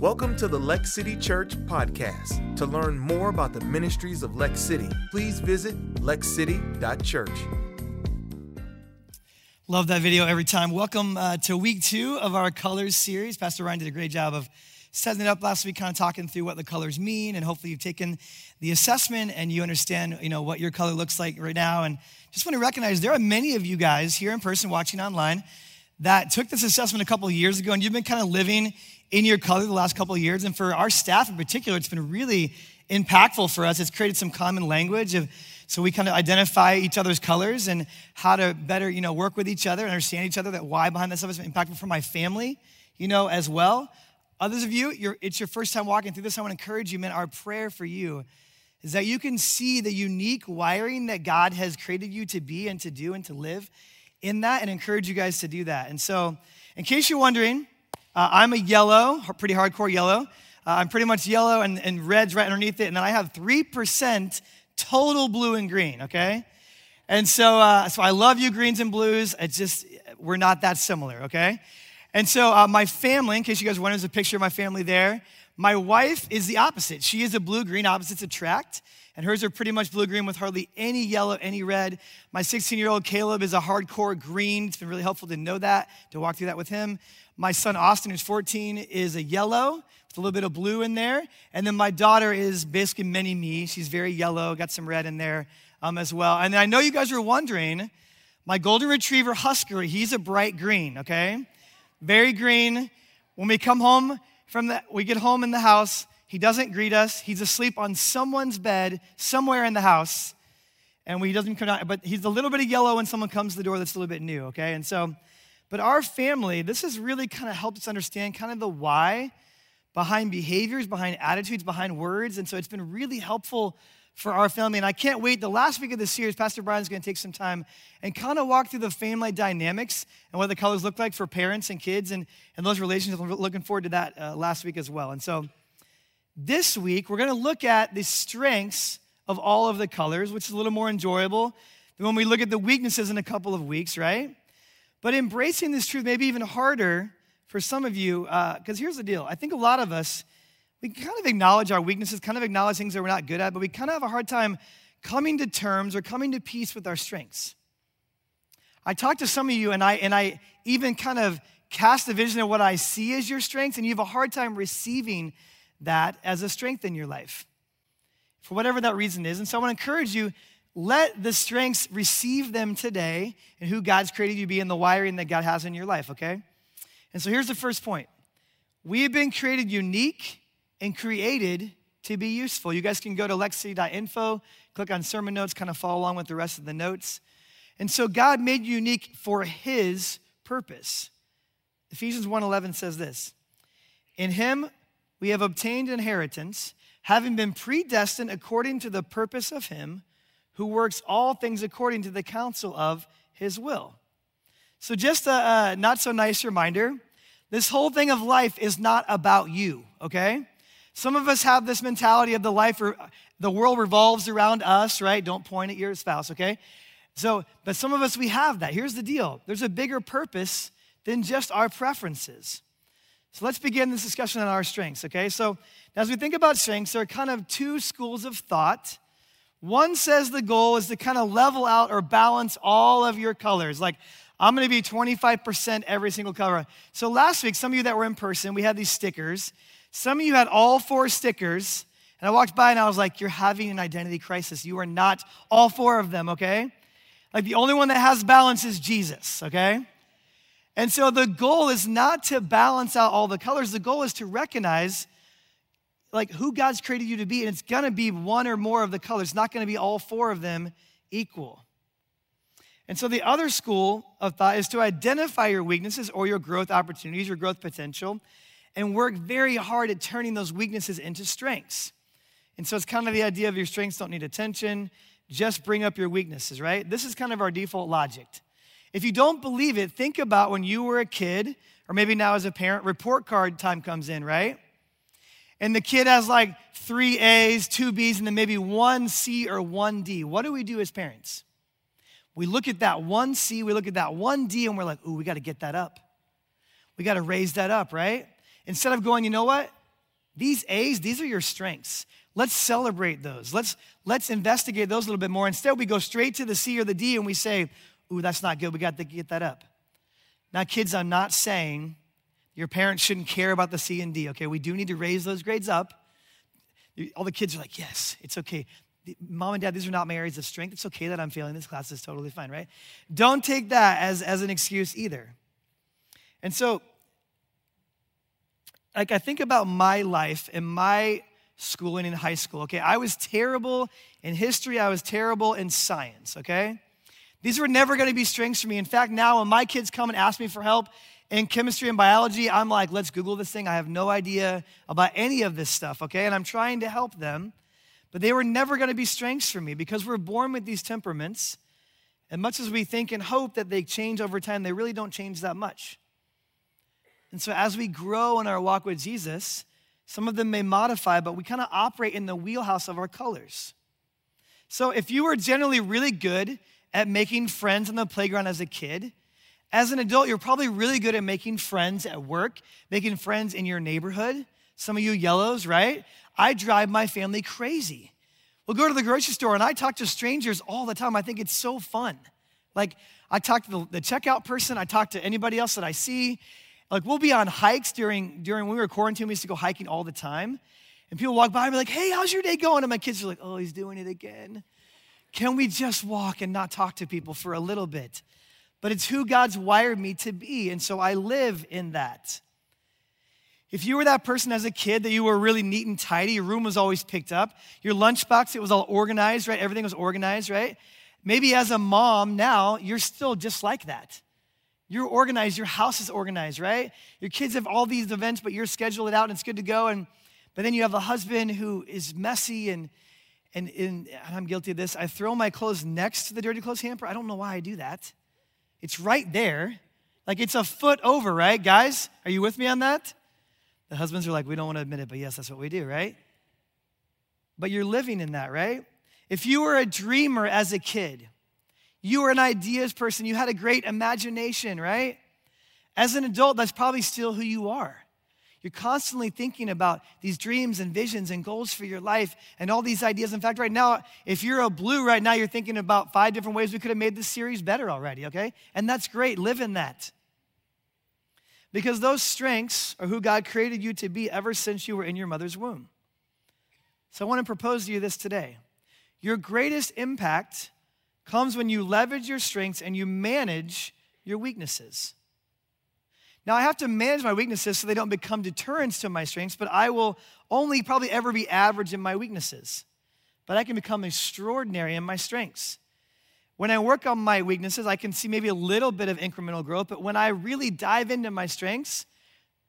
Welcome to the Lex City Church podcast. To learn more about the ministries of Lex City, please visit lexcity.church. Love that video every time. Welcome uh, to week two of our colors series. Pastor Ryan did a great job of setting it up last week, kind of talking through what the colors mean, and hopefully you've taken the assessment and you understand, you know, what your color looks like right now. And just want to recognize there are many of you guys here in person watching online that took this assessment a couple of years ago, and you've been kind of living in your color the last couple of years. And for our staff in particular, it's been really impactful for us. It's created some common language of so we kind of identify each other's colors and how to better, you know, work with each other and understand each other. That why behind that stuff is impactful for my family, you know, as well. Others of you, it's your first time walking through this. I want to encourage you, man. Our prayer for you is that you can see the unique wiring that God has created you to be and to do and to live in that, and encourage you guys to do that. And so, in case you're wondering, uh, I'm a yellow, pretty hardcore yellow. Uh, I'm pretty much yellow and, and red's right underneath it. And then I have 3% total blue and green, okay? And so, uh, so I love you, greens and blues. It's just, we're not that similar, okay? And so, uh, my family, in case you guys wonder, there's a picture of my family there. My wife is the opposite. She is a blue green, opposites attract. And hers are pretty much blue green with hardly any yellow, any red. My 16 year old Caleb is a hardcore green. It's been really helpful to know that, to walk through that with him. My son Austin, who's 14, is a yellow with a little bit of blue in there. And then my daughter is basically mini me. She's very yellow, got some red in there um, as well. And I know you guys are wondering, my golden retriever Husker, he's a bright green, okay? Very green. When we come home from the, we get home in the house, he doesn't greet us. He's asleep on someone's bed somewhere in the house. And he doesn't come down, but he's a little bit of yellow when someone comes to the door that's a little bit new, okay? And so but our family, this has really kind of helped us understand kind of the why behind behaviors, behind attitudes, behind words. And so it's been really helpful for our family. And I can't wait. The last week of the series, Pastor Brian's going to take some time and kind of walk through the family dynamics and what the colors look like for parents and kids and, and those relationships. I'm looking forward to that uh, last week as well. And so this week, we're going to look at the strengths of all of the colors, which is a little more enjoyable than when we look at the weaknesses in a couple of weeks, right? But embracing this truth may be even harder for some of you, because uh, here's the deal. I think a lot of us, we kind of acknowledge our weaknesses, kind of acknowledge things that we're not good at, but we kind of have a hard time coming to terms or coming to peace with our strengths. I talked to some of you, and I, and I even kind of cast a vision of what I see as your strengths, and you have a hard time receiving that as a strength in your life for whatever that reason is. And so I want to encourage you let the strengths receive them today and who God's created you to be and the wiring that God has in your life, okay? And so here's the first point we have been created unique and created to be useful. You guys can go to lexcity.info, click on sermon notes, kind of follow along with the rest of the notes. And so God made you unique for his purpose. Ephesians 1:11 says this. In him we have obtained inheritance, having been predestined according to the purpose of him who works all things according to the counsel of his will. So, just a, a not so nice reminder this whole thing of life is not about you, okay? Some of us have this mentality of the life, the world revolves around us, right? Don't point at your spouse, okay? So, but some of us, we have that. Here's the deal there's a bigger purpose than just our preferences. So let's begin this discussion on our strengths, okay? So as we think about strengths, there are kind of two schools of thought one says the goal is to kind of level out or balance all of your colors. Like, I'm gonna be 25% every single color. So last week, some of you that were in person, we had these stickers. Some of you had all four stickers. And I walked by and I was like, You're having an identity crisis. You are not all four of them, okay? Like, the only one that has balance is Jesus, okay? And so the goal is not to balance out all the colors, the goal is to recognize like who God's created you to be, and it's gonna be one or more of the colors. It's not gonna be all four of them equal. And so the other school of thought is to identify your weaknesses or your growth opportunities, your growth potential, and work very hard at turning those weaknesses into strengths. And so it's kind of the idea of your strengths don't need attention, just bring up your weaknesses, right? This is kind of our default logic. If you don't believe it, think about when you were a kid, or maybe now as a parent, report card time comes in, right? and the kid has like three A's, two B's, and then maybe one C or one D, what do we do as parents? We look at that one C, we look at that one D, and we're like, ooh, we got to get that up. We got to raise that up, right? Instead of going, you know what? These A's, these are your strengths. Let's celebrate those. Let's, let's investigate those a little bit more. Instead, we go straight to the C or the D and we say, Ooh, that's not good. We got to get that up. Now, kids, I'm not saying your parents shouldn't care about the C and D, okay? We do need to raise those grades up. All the kids are like, Yes, it's okay. Mom and dad, these are not my areas of strength. It's okay that I'm failing this class. It's totally fine, right? Don't take that as, as an excuse either. And so, like, I think about my life and my schooling in high school, okay? I was terrible in history, I was terrible in science, okay? These were never gonna be strengths for me. In fact, now when my kids come and ask me for help in chemistry and biology, I'm like, let's Google this thing. I have no idea about any of this stuff, okay? And I'm trying to help them. But they were never gonna be strengths for me because we're born with these temperaments. And much as we think and hope that they change over time, they really don't change that much. And so as we grow in our walk with Jesus, some of them may modify, but we kind of operate in the wheelhouse of our colors. So if you were generally really good at making friends on the playground as a kid, as an adult, you're probably really good at making friends at work, making friends in your neighborhood. Some of you yellows, right? I drive my family crazy. We'll go to the grocery store and I talk to strangers all the time. I think it's so fun. Like, I talk to the, the checkout person, I talk to anybody else that I see, like we'll be on hikes during during when we were quarantined. We used to go hiking all the time, and people walk by and be like, "Hey, how's your day going?" And my kids are like, "Oh, he's doing it again." Can we just walk and not talk to people for a little bit? But it's who God's wired me to be, and so I live in that. If you were that person as a kid that you were really neat and tidy, your room was always picked up, your lunchbox, it was all organized, right? Everything was organized, right? Maybe as a mom now, you're still just like that. You're organized, your house is organized, right? Your kids have all these events, but you're scheduled it out and it's good to go. And but then you have a husband who is messy and and, and I'm guilty of this. I throw my clothes next to the dirty clothes hamper. I don't know why I do that. It's right there. Like it's a foot over, right? Guys, are you with me on that? The husbands are like, we don't want to admit it, but yes, that's what we do, right? But you're living in that, right? If you were a dreamer as a kid, you were an ideas person. You had a great imagination, right? As an adult, that's probably still who you are. You're constantly thinking about these dreams and visions and goals for your life and all these ideas. In fact, right now, if you're a blue right now, you're thinking about five different ways we could have made this series better already, okay? And that's great. Live in that. Because those strengths are who God created you to be ever since you were in your mother's womb. So I want to propose to you this today. Your greatest impact comes when you leverage your strengths and you manage your weaknesses. Now, I have to manage my weaknesses so they don't become deterrents to my strengths, but I will only probably ever be average in my weaknesses. But I can become extraordinary in my strengths. When I work on my weaknesses, I can see maybe a little bit of incremental growth, but when I really dive into my strengths,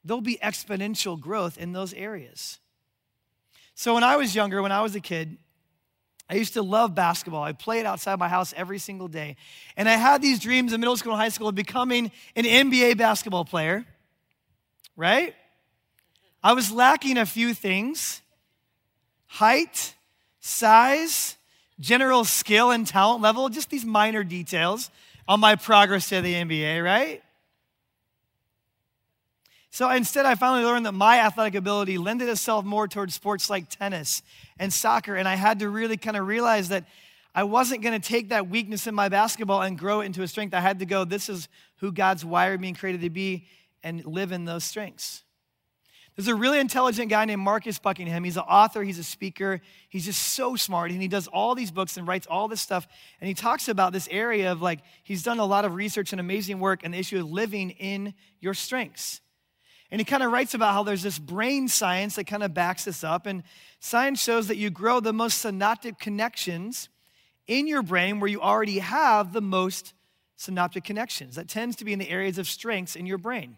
there'll be exponential growth in those areas. So when I was younger, when I was a kid, I used to love basketball. I played outside my house every single day. And I had these dreams in middle school and high school of becoming an NBA basketball player, right? I was lacking a few things height, size, general skill and talent level, just these minor details on my progress to the NBA, right? So instead, I finally learned that my athletic ability lended itself more towards sports like tennis and soccer. And I had to really kind of realize that I wasn't going to take that weakness in my basketball and grow it into a strength. I had to go, this is who God's wired me and created to be, and live in those strengths. There's a really intelligent guy named Marcus Buckingham. He's an author, he's a speaker, he's just so smart, and he does all these books and writes all this stuff. And he talks about this area of like, he's done a lot of research and amazing work, and the issue of living in your strengths. And he kind of writes about how there's this brain science that kind of backs this up. And science shows that you grow the most synaptic connections in your brain where you already have the most synaptic connections. That tends to be in the areas of strengths in your brain.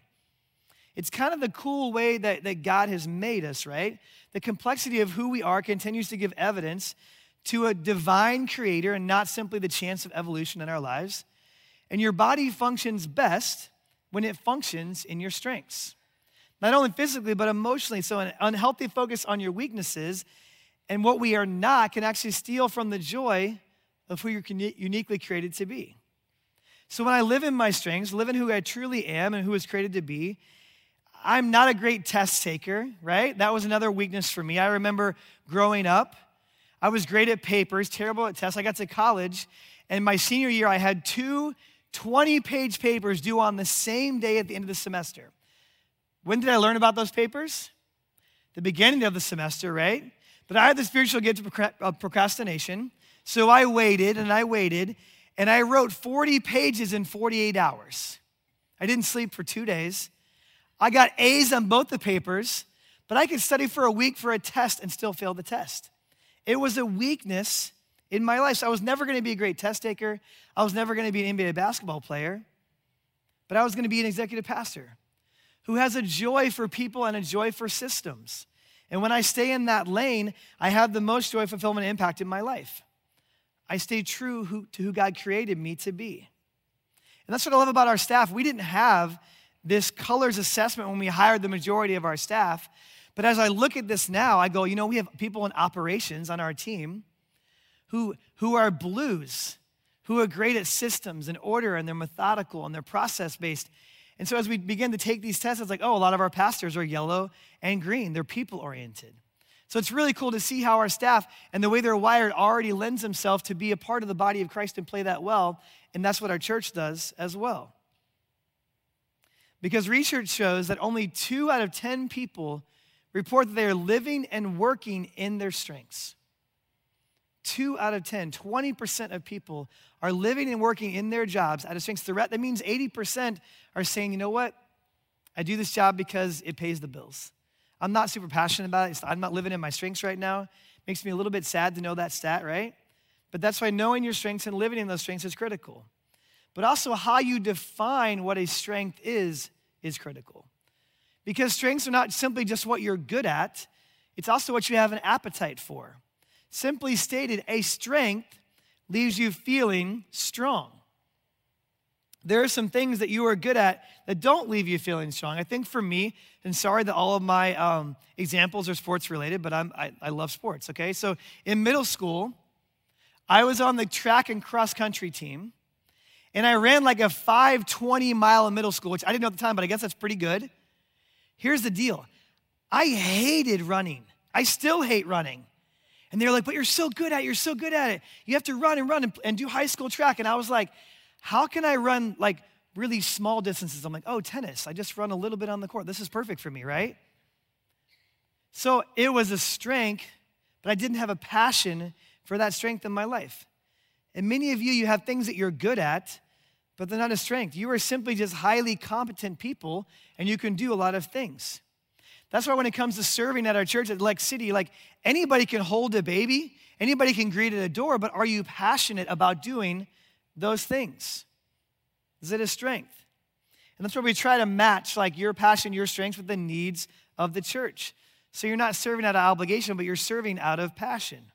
It's kind of the cool way that, that God has made us, right? The complexity of who we are continues to give evidence to a divine creator and not simply the chance of evolution in our lives. And your body functions best when it functions in your strengths not only physically, but emotionally. So, an unhealthy focus on your weaknesses and what we are not can actually steal from the joy of who you're uniquely created to be. So, when I live in my strengths, live in who I truly am and who is created to be, I'm not a great test taker, right? That was another weakness for me. I remember growing up, I was great at papers, terrible at tests. I got to college, and my senior year, I had two 20 page papers due on the same day at the end of the semester. When did I learn about those papers? The beginning of the semester, right? But I had the spiritual gift of procrastination. So I waited and I waited, and I wrote 40 pages in 48 hours. I didn't sleep for two days. I got A's on both the papers, but I could study for a week for a test and still fail the test. It was a weakness in my life. So I was never going to be a great test taker. I was never going to be an NBA basketball player, but I was going to be an executive pastor who has a joy for people and a joy for systems. And when I stay in that lane, I have the most joy, fulfillment, impact in my life. I stay true who, to who God created me to be. And that's what I love about our staff. We didn't have this colors assessment when we hired the majority of our staff. But as I look at this now, I go, you know, we have people in operations on our team who, who are blues, who are great at systems and order, and they're methodical and they're process based. And so as we begin to take these tests, it's like, oh, a lot of our pastors are yellow and green. They're people oriented. So it's really cool to see how our staff and the way they're wired already lends themselves to be a part of the body of Christ and play that well. And that's what our church does as well. Because research shows that only two out of 10 people report that they are living and working in their strengths. Two out of 10, 20% of people are living and working in their jobs out of strengths. That means 80% are saying, you know what? I do this job because it pays the bills. I'm not super passionate about it. I'm not living in my strengths right now. Makes me a little bit sad to know that stat, right? But that's why knowing your strengths and living in those strengths is critical. But also, how you define what a strength is, is critical. Because strengths are not simply just what you're good at, it's also what you have an appetite for. Simply stated, a strength leaves you feeling strong. There are some things that you are good at that don't leave you feeling strong. I think for me, and sorry that all of my um, examples are sports related, but I'm, I, I love sports, okay? So in middle school, I was on the track and cross country team, and I ran like a 520 mile in middle school, which I didn't know at the time, but I guess that's pretty good. Here's the deal I hated running. I still hate running. And they're like, but you're so good at it. You're so good at it. You have to run and run and, and do high school track. And I was like, how can I run like really small distances? I'm like, oh, tennis. I just run a little bit on the court. This is perfect for me, right? So it was a strength, but I didn't have a passion for that strength in my life. And many of you, you have things that you're good at, but they're not a strength. You are simply just highly competent people, and you can do a lot of things. That's why when it comes to serving at our church at Lex City, like anybody can hold a baby, anybody can greet at a door, but are you passionate about doing those things? Is it a strength? And that's where we try to match like your passion, your strengths with the needs of the church. So you're not serving out of obligation, but you're serving out of passion.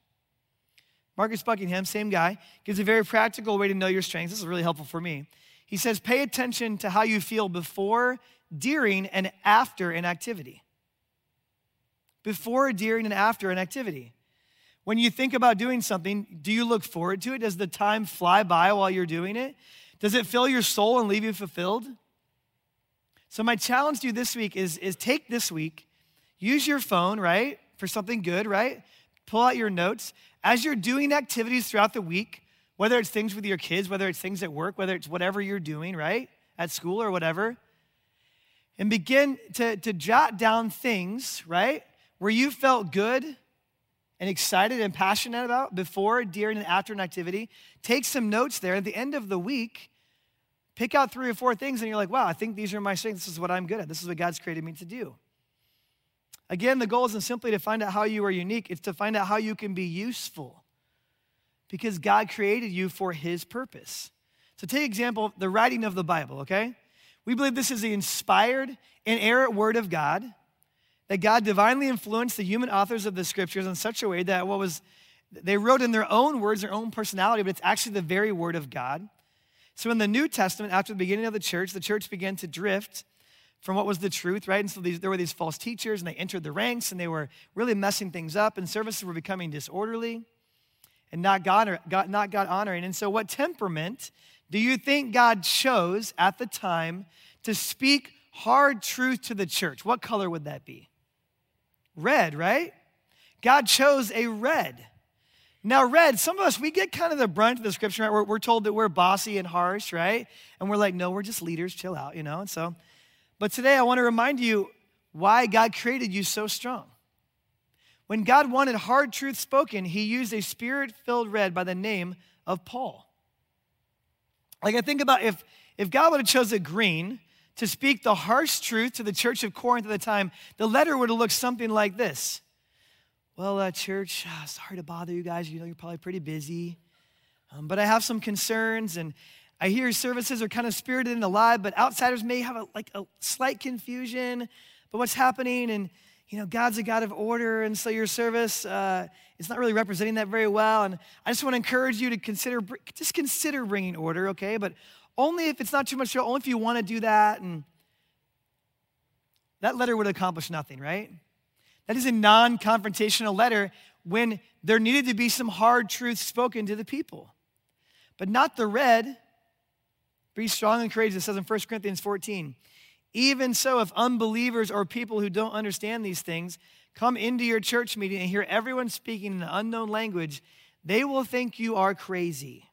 Marcus Buckingham, same guy, gives a very practical way to know your strengths. This is really helpful for me. He says, pay attention to how you feel before, during, and after an activity. Before, during, and after an activity. When you think about doing something, do you look forward to it? Does the time fly by while you're doing it? Does it fill your soul and leave you fulfilled? So, my challenge to you this week is, is take this week, use your phone, right, for something good, right? Pull out your notes as you're doing activities throughout the week, whether it's things with your kids, whether it's things at work, whether it's whatever you're doing, right? At school or whatever. And begin to, to jot down things, right? Where you felt good and excited and passionate about before, during, and after an activity. Take some notes there. At the end of the week, pick out three or four things, and you're like, wow, I think these are my strengths. This is what I'm good at. This is what God's created me to do. Again, the goal isn't simply to find out how you are unique, it's to find out how you can be useful because God created you for His purpose. So, take example the writing of the Bible, okay? We believe this is the inspired, and inerrant word of God, that God divinely influenced the human authors of the scriptures in such a way that what was, they wrote in their own words, their own personality, but it's actually the very word of God. So, in the New Testament, after the beginning of the church, the church began to drift from what was the truth, right? And so these, there were these false teachers, and they entered the ranks, and they were really messing things up, and services were becoming disorderly and not God, not God honoring. And so, what temperament do you think God chose at the time to speak hard truth to the church, what color would that be? Red, right? God chose a red. Now, red, some of us, we get kind of the brunt of the scripture, right? We're, we're told that we're bossy and harsh, right? And we're like, no, we're just leaders, chill out, you know? And so, but today I want to remind you why God created you so strong. When God wanted hard truth spoken, he used a spirit filled red by the name of Paul. Like, I think about if, if God would have chosen green to speak the harsh truth to the church of Corinth at the time, the letter would have looked something like this well, uh, church, uh, sorry to bother you guys. You know, you're probably pretty busy. Um, but I have some concerns, and I hear services are kind of spirited and alive, but outsiders may have a, like a slight confusion. But what's happening? And, you know, God's a God of order, and so your service, uh, it's not really representing that very well. And I just want to encourage you to consider, just consider bringing order, okay? But only if it's not too much, trouble, only if you want to do that. And that letter would accomplish nothing, right? That is a non confrontational letter when there needed to be some hard truth spoken to the people. But not the red. Be strong and courageous, it says in 1 Corinthians 14. Even so, if unbelievers or people who don't understand these things come into your church meeting and hear everyone speaking in an unknown language, they will think you are crazy.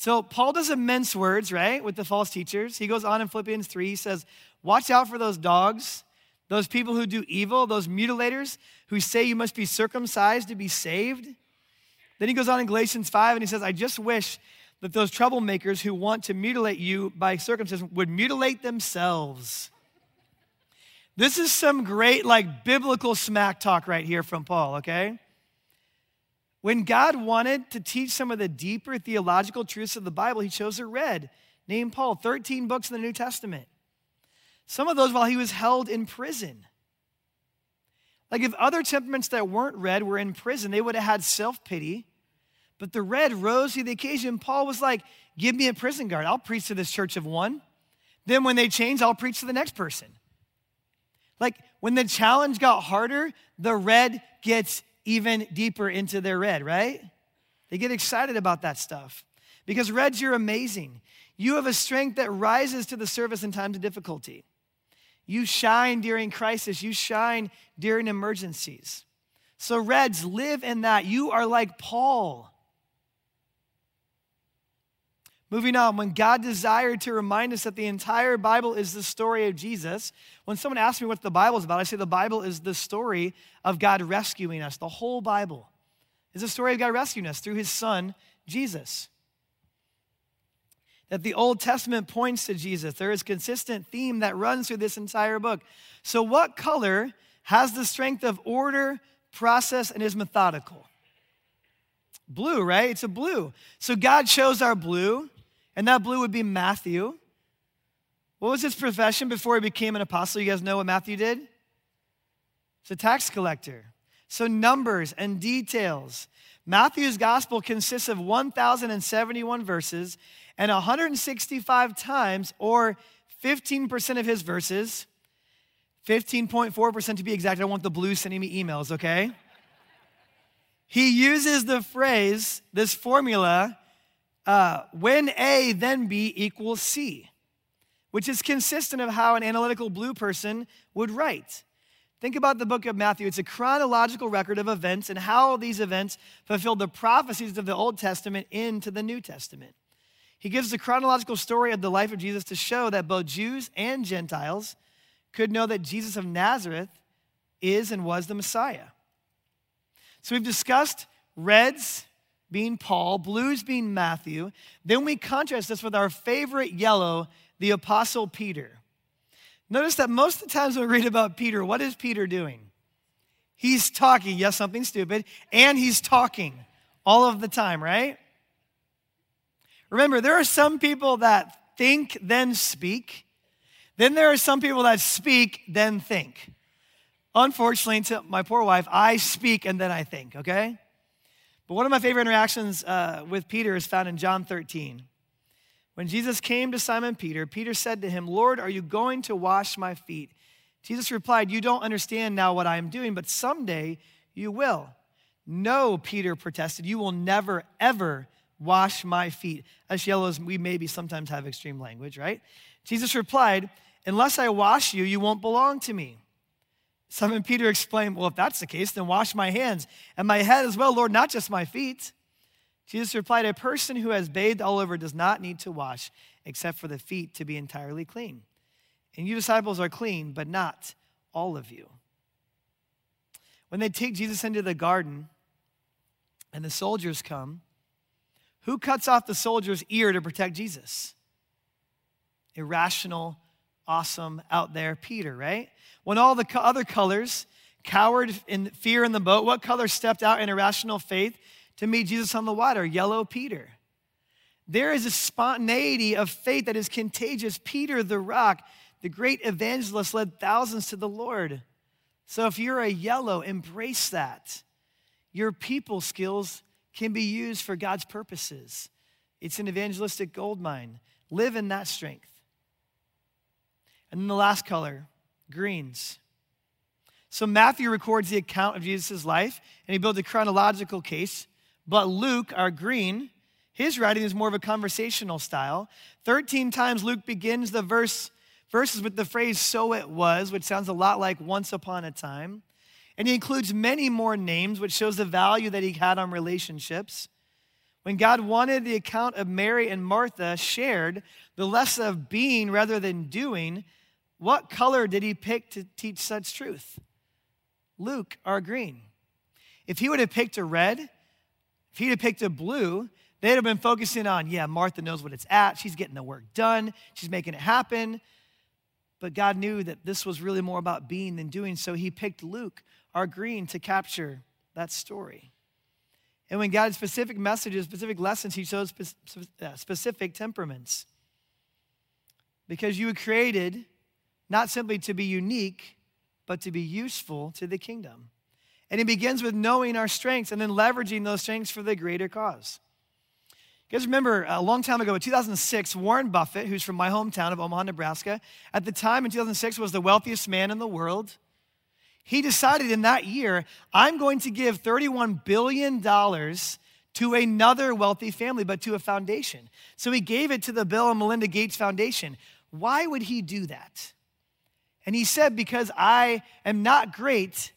So, Paul doesn't mince words, right, with the false teachers. He goes on in Philippians 3, he says, Watch out for those dogs those people who do evil, those mutilators who say you must be circumcised to be saved. Then he goes on in Galatians 5 and he says, I just wish that those troublemakers who want to mutilate you by circumcision would mutilate themselves. This is some great, like, biblical smack talk right here from Paul, okay? When God wanted to teach some of the deeper theological truths of the Bible, he chose a red named Paul, 13 books in the New Testament. Some of those while he was held in prison. Like if other temperaments that weren't red were in prison, they would have had self pity. But the red rose to the occasion. Paul was like, Give me a prison guard. I'll preach to this church of one. Then when they change, I'll preach to the next person. Like when the challenge got harder, the red gets even deeper into their red, right? They get excited about that stuff because reds, you're amazing. You have a strength that rises to the surface in times of difficulty. You shine during crisis, you shine during emergencies. So, Reds, live in that. You are like Paul. Moving on, when God desired to remind us that the entire Bible is the story of Jesus, when someone asks me what the Bible is about, I say the Bible is the story of God rescuing us. The whole Bible is the story of God rescuing us through his son, Jesus that the Old Testament points to Jesus. There is consistent theme that runs through this entire book. So, what color has the strength of order, process, and is methodical? Blue, right? It's a blue. So, God chose our blue, and that blue would be Matthew. What was his profession before he became an apostle? You guys know what Matthew did? He's a tax collector. So, numbers and details. Matthew's gospel consists of 1,071 verses and 165 times, or 15% of his verses, 15.4% to be exact. I want the blue sending me emails, okay? he uses the phrase, this formula, uh, when A, then B equals C, which is consistent of how an analytical blue person would write. Think about the book of Matthew. It's a chronological record of events and how these events fulfilled the prophecies of the Old Testament into the New Testament. He gives the chronological story of the life of Jesus to show that both Jews and Gentiles could know that Jesus of Nazareth is and was the Messiah. So we've discussed reds being Paul, blues being Matthew. Then we contrast this with our favorite yellow, the Apostle Peter. Notice that most of the times we read about Peter, what is Peter doing? He's talking, yes, something stupid, and he's talking all of the time, right? Remember, there are some people that think, then speak. Then there are some people that speak, then think. Unfortunately, to my poor wife, I speak and then I think, okay? But one of my favorite interactions uh, with Peter is found in John 13. When Jesus came to Simon Peter, Peter said to him, Lord, are you going to wash my feet? Jesus replied, You don't understand now what I am doing, but someday you will. No, Peter protested, you will never, ever wash my feet. As yellow as we maybe sometimes have extreme language, right? Jesus replied, Unless I wash you, you won't belong to me. Simon Peter exclaimed, Well, if that's the case, then wash my hands and my head as well, Lord, not just my feet. Jesus replied, A person who has bathed all over does not need to wash except for the feet to be entirely clean. And you disciples are clean, but not all of you. When they take Jesus into the garden and the soldiers come, who cuts off the soldier's ear to protect Jesus? Irrational, awesome, out there Peter, right? When all the other colors cowered in fear in the boat, what color stepped out in irrational faith to meet Jesus on the water? Yellow Peter. There is a spontaneity of faith that is contagious. Peter, the rock, the great evangelist, led thousands to the Lord. So if you're a yellow, embrace that. Your people skills can be used for God's purposes. It's an evangelistic gold mine. Live in that strength. And then the last color, greens. So Matthew records the account of Jesus' life and he builds a chronological case. But Luke, our green, his writing is more of a conversational style. 13 times Luke begins the verse verses with the phrase so it was, which sounds a lot like once upon a time. And he includes many more names, which shows the value that he had on relationships. When God wanted the account of Mary and Martha shared, the lesson of being rather than doing, what color did he pick to teach such truth? Luke, our green. If he would have picked a red, if he'd have picked a blue, they'd have been focusing on, yeah, Martha knows what it's at. She's getting the work done. She's making it happen. But God knew that this was really more about being than doing, so he picked Luke, our green, to capture that story. And when God had specific messages, specific lessons, he chose uh, specific temperaments. Because you were created not simply to be unique, but to be useful to the kingdom. And it begins with knowing our strengths and then leveraging those strengths for the greater cause. You guys remember a long time ago, in 2006, Warren Buffett, who's from my hometown of Omaha, Nebraska, at the time in 2006 was the wealthiest man in the world. He decided in that year, I'm going to give $31 billion to another wealthy family, but to a foundation. So he gave it to the Bill and Melinda Gates Foundation. Why would he do that? And he said, Because I am not great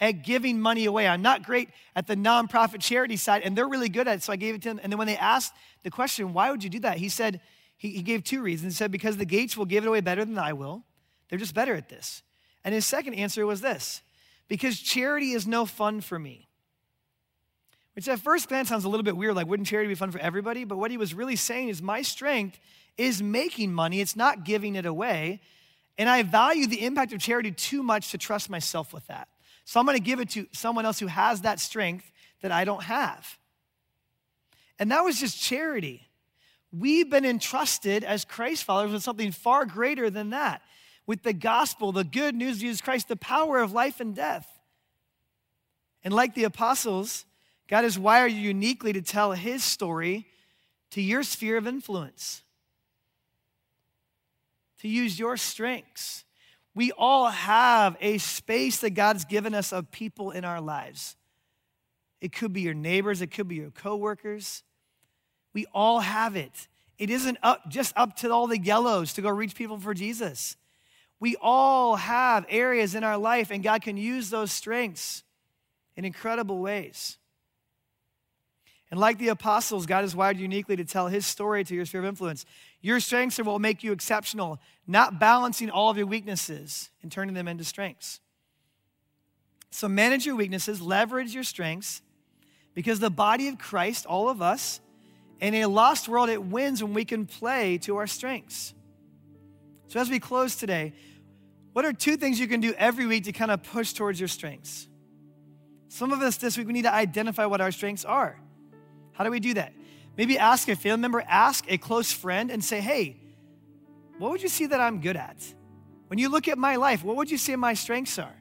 at giving money away. I'm not great at the nonprofit charity side, and they're really good at it. So I gave it to him. And then when they asked the question, why would you do that? He said, he, he gave two reasons. He said, because the gates will give it away better than I will. They're just better at this. And his second answer was this because charity is no fun for me. Which at first glance sounds a little bit weird, like wouldn't charity be fun for everybody? But what he was really saying is my strength is making money, it's not giving it away. And I value the impact of charity too much to trust myself with that. So I'm going to give it to someone else who has that strength that I don't have. And that was just charity. We've been entrusted as Christ followers with something far greater than that with the gospel, the good news of Jesus Christ, the power of life and death. And like the apostles, God has wired you uniquely to tell his story to your sphere of influence, to use your strengths we all have a space that God's given us of people in our lives. It could be your neighbors, it could be your coworkers. We all have it. It isn't up, just up to all the yellows to go reach people for Jesus. We all have areas in our life, and God can use those strengths in incredible ways. And like the apostles, God is wired uniquely to tell his story to your sphere of influence. Your strengths are what will make you exceptional, not balancing all of your weaknesses and turning them into strengths. So manage your weaknesses, leverage your strengths, because the body of Christ, all of us, in a lost world, it wins when we can play to our strengths. So as we close today, what are two things you can do every week to kind of push towards your strengths? Some of us this week, we need to identify what our strengths are. How do we do that? Maybe ask a family member, ask a close friend, and say, hey, what would you see that I'm good at? When you look at my life, what would you say my strengths are?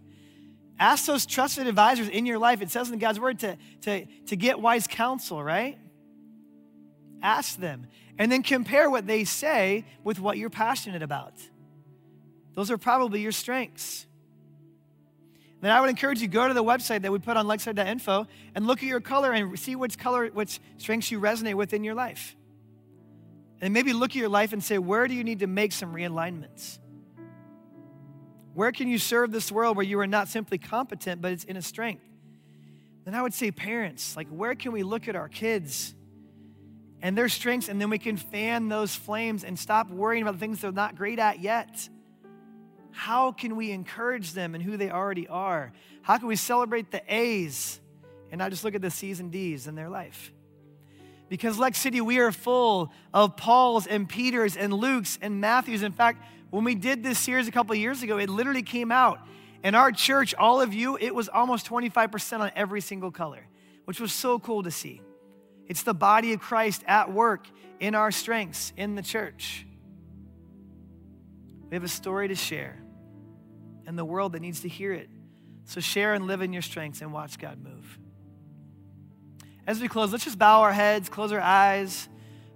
Ask those trusted advisors in your life. It says in God's word to, to, to get wise counsel, right? Ask them. And then compare what they say with what you're passionate about. Those are probably your strengths then I would encourage you go to the website that we put on lexcity.info and look at your color and see which color, which strengths you resonate with in your life. And maybe look at your life and say, where do you need to make some realignments? Where can you serve this world where you are not simply competent, but it's in a strength? Then I would say, parents, like, where can we look at our kids and their strengths, and then we can fan those flames and stop worrying about the things they're not great at yet? How can we encourage them and who they already are? How can we celebrate the A's and not just look at the C's and D's in their life? Because, Lex City, we are full of Paul's and Peter's and Luke's and Matthew's. In fact, when we did this series a couple years ago, it literally came out. In our church, all of you, it was almost 25% on every single color, which was so cool to see. It's the body of Christ at work in our strengths in the church. We have a story to share and the world that needs to hear it. So share and live in your strengths and watch God move. As we close, let's just bow our heads, close our eyes.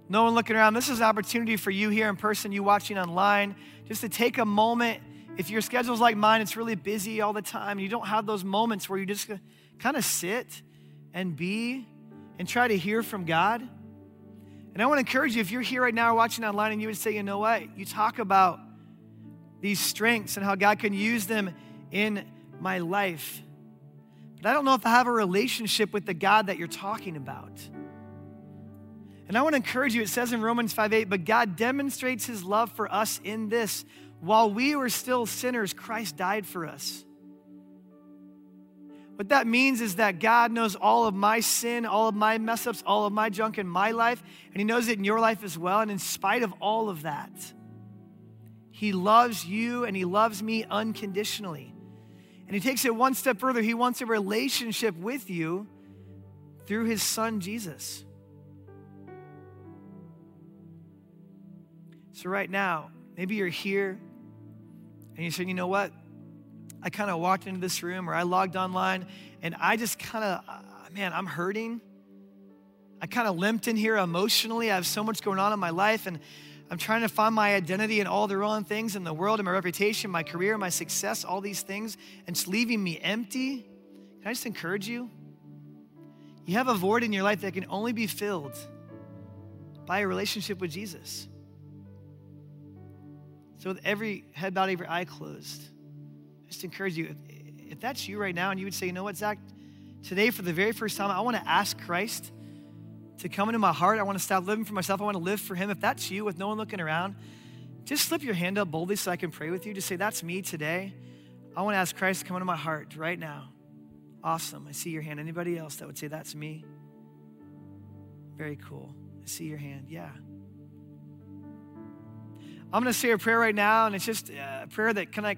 No one looking around. This is an opportunity for you here in person, you watching online, just to take a moment. If your schedule's like mine, it's really busy all the time. You don't have those moments where you just kind of sit and be and try to hear from God. And I want to encourage you if you're here right now or watching online and you would say, you know what? You talk about these strengths and how God can use them in my life. But I don't know if I have a relationship with the God that you're talking about. And I want to encourage you, it says in Romans 5 8, but God demonstrates his love for us in this. While we were still sinners, Christ died for us. What that means is that God knows all of my sin, all of my mess ups, all of my junk in my life, and He knows it in your life as well. And in spite of all of that, He loves you and He loves me unconditionally. And He takes it one step further. He wants a relationship with you through His Son, Jesus. So, right now, maybe you're here and you're saying, you know what? I kind of walked into this room or I logged online and I just kind of, uh, man, I'm hurting. I kind of limped in here emotionally. I have so much going on in my life and I'm trying to find my identity in all the wrong things in the world and my reputation, my career, my success, all these things, and it's leaving me empty. Can I just encourage you? You have a void in your life that can only be filled by a relationship with Jesus. So, with every head bowed, every eye closed, just encourage you, if, if that's you right now and you would say, you know what, Zach, today for the very first time, I want to ask Christ to come into my heart. I want to stop living for myself. I want to live for Him. If that's you with no one looking around, just slip your hand up boldly so I can pray with you. Just say, That's me today. I want to ask Christ to come into my heart right now. Awesome. I see your hand. Anybody else that would say, That's me? Very cool. I see your hand. Yeah. I'm going to say a prayer right now, and it's just uh, a prayer that of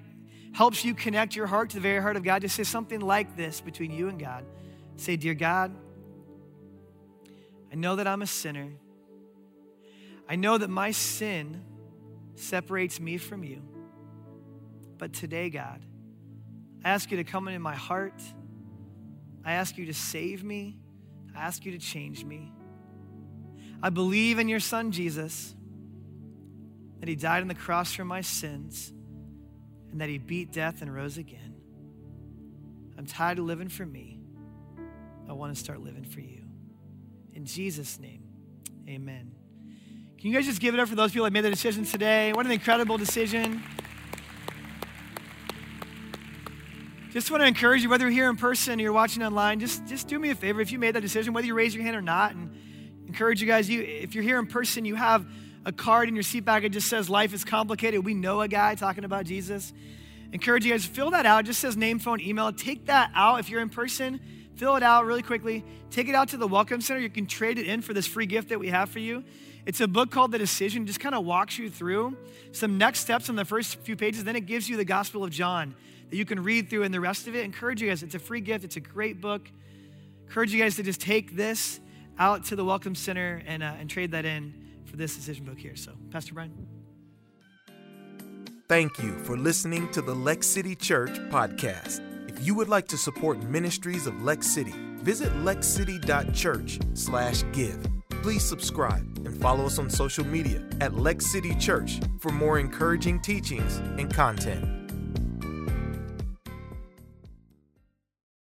helps you connect your heart to the very heart of God. Just say something like this between you and God. Say, Dear God, I know that I'm a sinner. I know that my sin separates me from you. But today, God, I ask you to come into my heart. I ask you to save me. I ask you to change me. I believe in your son, Jesus, that he died on the cross for my sins and that he beat death and rose again. I'm tired of living for me. I want to start living for you. In Jesus' name, amen. Can you guys just give it up for those people that made the decision today? What an incredible decision. Just want to encourage you, whether you're here in person or you're watching online, just, just do me a favor. If you made that decision, whether you raise your hand or not, and encourage you guys, you, if you're here in person, you have a card in your seat bag. It just says, Life is complicated. We know a guy talking about Jesus. Encourage you guys, fill that out. It just says name, phone, email. Take that out if you're in person. Fill it out really quickly. Take it out to the Welcome Center. You can trade it in for this free gift that we have for you. It's a book called The Decision. It just kind of walks you through some next steps on the first few pages. Then it gives you the Gospel of John that you can read through and the rest of it. Encourage you guys. It's a free gift. It's a great book. Encourage you guys to just take this out to the Welcome Center and, uh, and trade that in for this decision book here. So, Pastor Brian. Thank you for listening to the Lex City Church podcast. If you would like to support ministries of Lex City, visit lexcity.church/give. Please subscribe and follow us on social media at Lex City Church for more encouraging teachings and content.